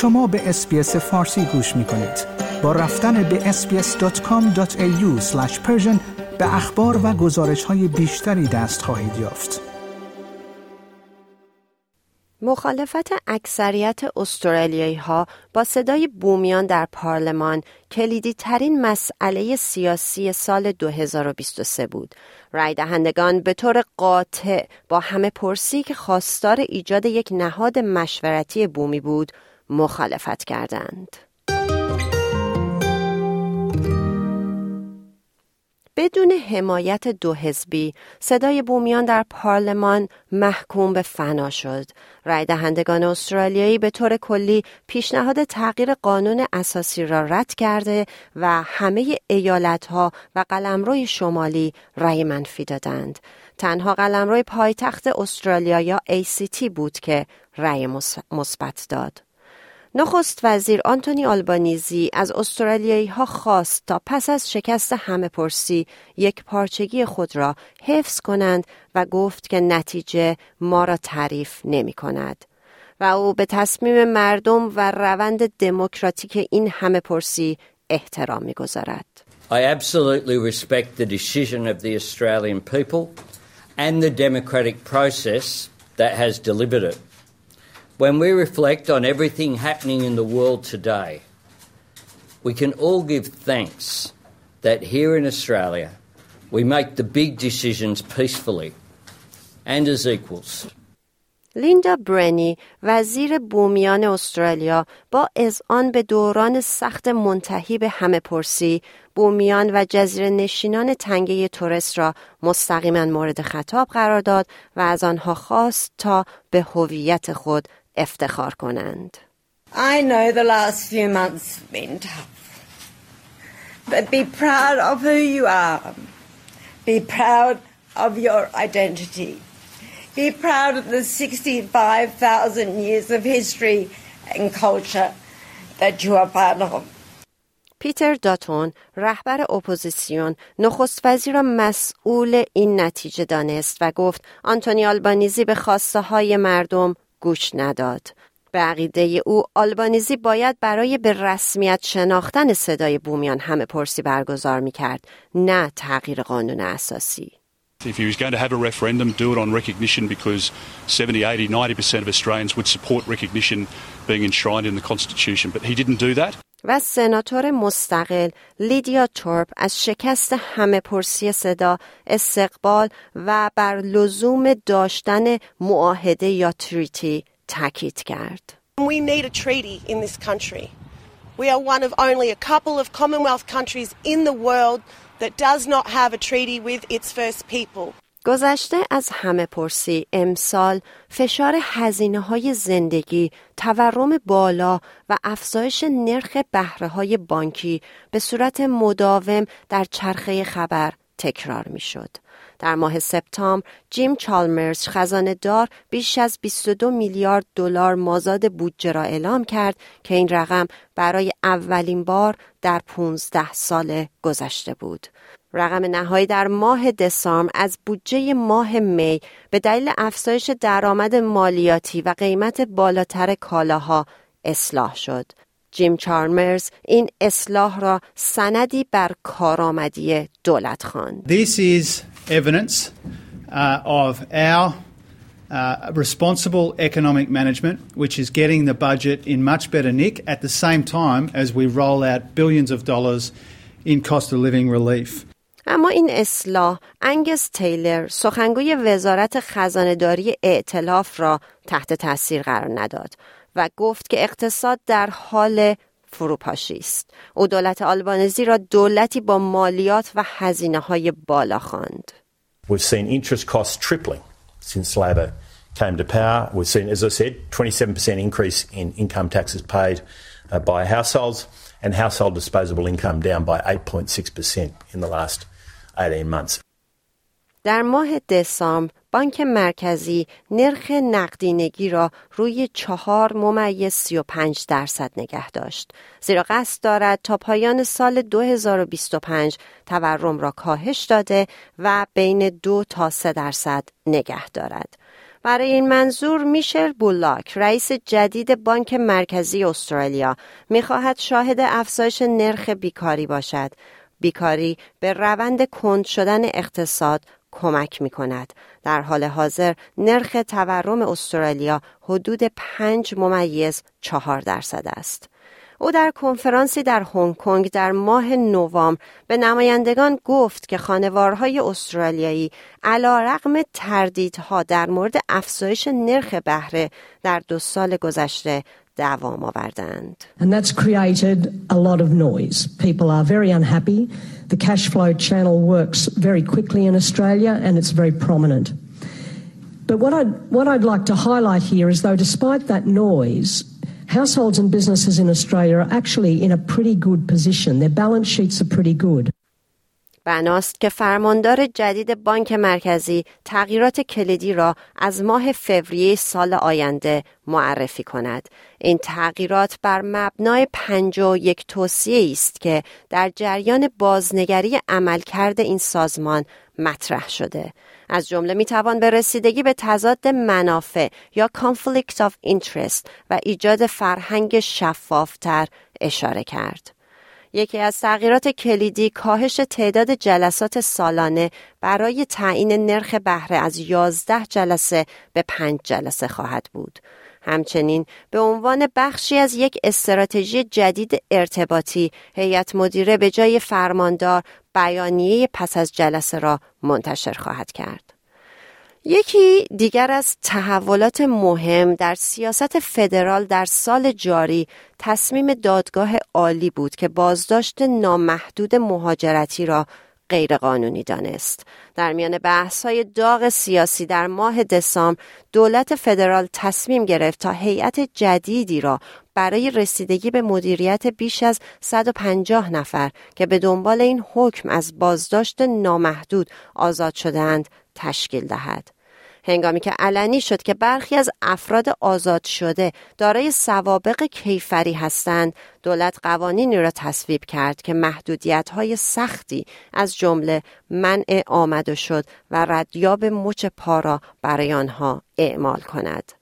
شما به اسپیس فارسی گوش می کنید. با رفتن به sbs.com.au به اخبار و گزارش های بیشتری دست خواهید یافت. مخالفت اکثریت استرالیایی ها با صدای بومیان در پارلمان کلیدی ترین مسئله سیاسی سال 2023 بود. رای دهندگان به طور قاطع با همه پرسی که خواستار ایجاد یک نهاد مشورتی بومی بود مخالفت کردند. بدون حمایت دو حزبی صدای بومیان در پارلمان محکوم به فنا شد. رای دهندگان استرالیایی به طور کلی پیشنهاد تغییر قانون اساسی را رد کرده و همه ایالتها و قلمروی شمالی رای منفی دادند. تنها قلمروی پایتخت استرالیا یا ACT بود که رای مثبت داد. نخست وزیر آنتونی آلبانیزی از استرالیایی ها خواست تا پس از شکست همه پرسی یک پارچگی خود را حفظ کنند و گفت که نتیجه ما را تعریف نمی کند. و او به تصمیم مردم و روند دموکراتیک این همه پرسی احترام می گذارد. I absolutely respect the decision of the Australian people and the democratic process that has delivered it. When we reflect on everything happening in the world today, we can all give thanks that here in Australia we make the big decisions peacefully and as equals. لیندا برنی وزیر بومیان استرالیا با اذعان به دوران سخت منتهی به همه پرسی بومیان و جزیره نشینان تنگه تورس را مستقیما مورد خطاب قرار داد و از آنها خواست تا به هویت خود افتخار کنند. I know the last few months have been tough. But be proud of who you are. Be proud of your identity. Be proud of the 65,000 years of history and culture that you are part of. پیتر داتون رهبر اپوزیسیون نخست وزیر را مسئول این نتیجه دانست و گفت آنتونی آلبانیزی به خواسته های مردم گوش نداد. به عقیده او آلبانیزی باید برای به رسمیت شناختن صدای بومیان همه پرسی برگزار می کرد نه تغییر قانون اساسی. If he was going to have a referendum, do it on recognition because 70, 80, 90% of Australians would support recognition being enshrined in the Constitution. But he didn't do that. و سناتور مستقل لیدیا تورپ از شکست همه پرسی صدا استقبال و بر لزوم داشتن معاهده یا تریتی تاکید کرد. We need a treaty in this country. We are one of only a couple of Commonwealth countries in the world that does not have a treaty with its first people. گذشته از همه پرسی امسال فشار هزینه های زندگی، تورم بالا و افزایش نرخ بهره های بانکی به صورت مداوم در چرخه خبر تکرار می شد. در ماه سپتامبر جیم چالمرز خزانه دار بیش از 22 میلیارد دلار مازاد بودجه را اعلام کرد که این رقم برای اولین بار در 15 سال گذشته بود. رقم نهایی در ماه دسامبر از بودجه ماه می به دلیل افزایش درآمد مالیاتی و قیمت بالاتر کالاها اصلاح شد. جیم چارمرز این اصلاح را سندی بر کارآمدی دولت خواند. This is evidence uh, of our uh, responsible economic management, which is getting the budget in much better nick at the same time as we roll out billions of dollars in cost of living relief. اما این اصلاح انگس تیلر سخنگوی وزارت خزانهداری ائتلاف را تحت تاثیر قرار نداد و گفت که اقتصاد در حال فروپاشی است. او دولت آلبانزی را دولتی با مالیات و هزینه های بالا خواند. We've seen interest costs tripling since Labor came to power. We've seen, as I said, 27% increase in income taxes paid uh, by households and household disposable income down by 8.6% in the last 18 months. در ماه دسامبر بانک مرکزی نرخ نقدینگی را روی چهار ممیز 35 درصد نگه داشت. زیرا قصد دارد تا پایان سال 2025 تورم را کاهش داده و بین دو تا سه درصد نگه دارد. برای این منظور میشل بولاک رئیس جدید بانک مرکزی استرالیا می‌خواهد شاهد افزایش نرخ بیکاری باشد بیکاری به روند کند شدن اقتصاد کمک می کند. در حال حاضر نرخ تورم استرالیا حدود 5 ممیز چهار درصد است. او در کنفرانسی در هنگ کنگ در ماه نوامبر به نمایندگان گفت که خانوارهای استرالیایی علا رقم تردیدها در مورد افزایش نرخ بهره در دو سال گذشته دوام آوردند. And that's created a lot of noise. People are very unhappy. The cash flow channel works very quickly in Australia and it's very prominent. But what I'd, what I'd like to highlight here is though despite that noise, households and businesses in Australia are actually in a pretty good position. Their balance sheets are pretty good. بناست که فرماندار جدید بانک مرکزی تغییرات کلیدی را از ماه فوریه سال آینده معرفی کند. این تغییرات بر مبنای و یک توصیه است که در جریان بازنگری عملکرد این سازمان مطرح شده. از جمله می توان به رسیدگی به تضاد منافع یا conflict of interest و ایجاد فرهنگ شفافتر اشاره کرد. یکی از تغییرات کلیدی کاهش تعداد جلسات سالانه برای تعیین نرخ بهره از 11 جلسه به 5 جلسه خواهد بود. همچنین به عنوان بخشی از یک استراتژی جدید ارتباطی هیئت مدیره به جای فرماندار بیانیه پس از جلسه را منتشر خواهد کرد. یکی دیگر از تحولات مهم در سیاست فدرال در سال جاری تصمیم دادگاه عالی بود که بازداشت نامحدود مهاجرتی را غیرقانونی دانست. در میان بحث های داغ سیاسی در ماه دسامبر دولت فدرال تصمیم گرفت تا هیئت جدیدی را برای رسیدگی به مدیریت بیش از 150 نفر که به دنبال این حکم از بازداشت نامحدود آزاد شدهاند تشکیل دهد. هنگامی که علنی شد که برخی از افراد آزاد شده دارای سوابق کیفری هستند دولت قوانینی را تصویب کرد که محدودیت های سختی از جمله منع آمد و شد و ردیاب مچ پا را برای آنها اعمال کند.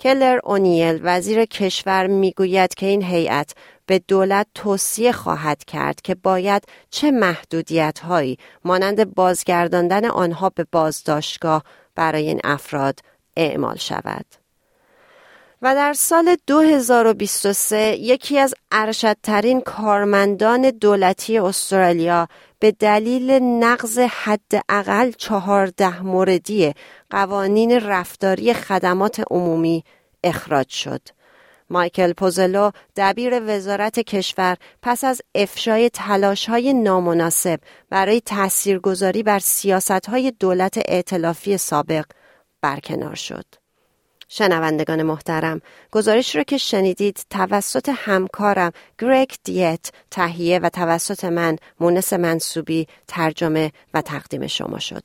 کلر اونیل وزیر کشور می‌گوید که این هیئت به دولت توصیه خواهد کرد که باید چه محدودیت هایی مانند بازگرداندن آنها به بازداشتگاه برای این افراد اعمال شود. و در سال 2023 یکی از ارشدترین کارمندان دولتی استرالیا به دلیل نقض حداقل چهارده موردی قوانین رفتاری خدمات عمومی اخراج شد. مایکل پوزلو دبیر وزارت کشور پس از افشای تلاش های نامناسب برای تاثیرگذاری بر سیاست های دولت ائتلافی سابق برکنار شد. شنوندگان محترم گزارش را که شنیدید توسط همکارم گرگ دایت تهیه و توسط من مونس منصوبی ترجمه و تقدیم شما شد.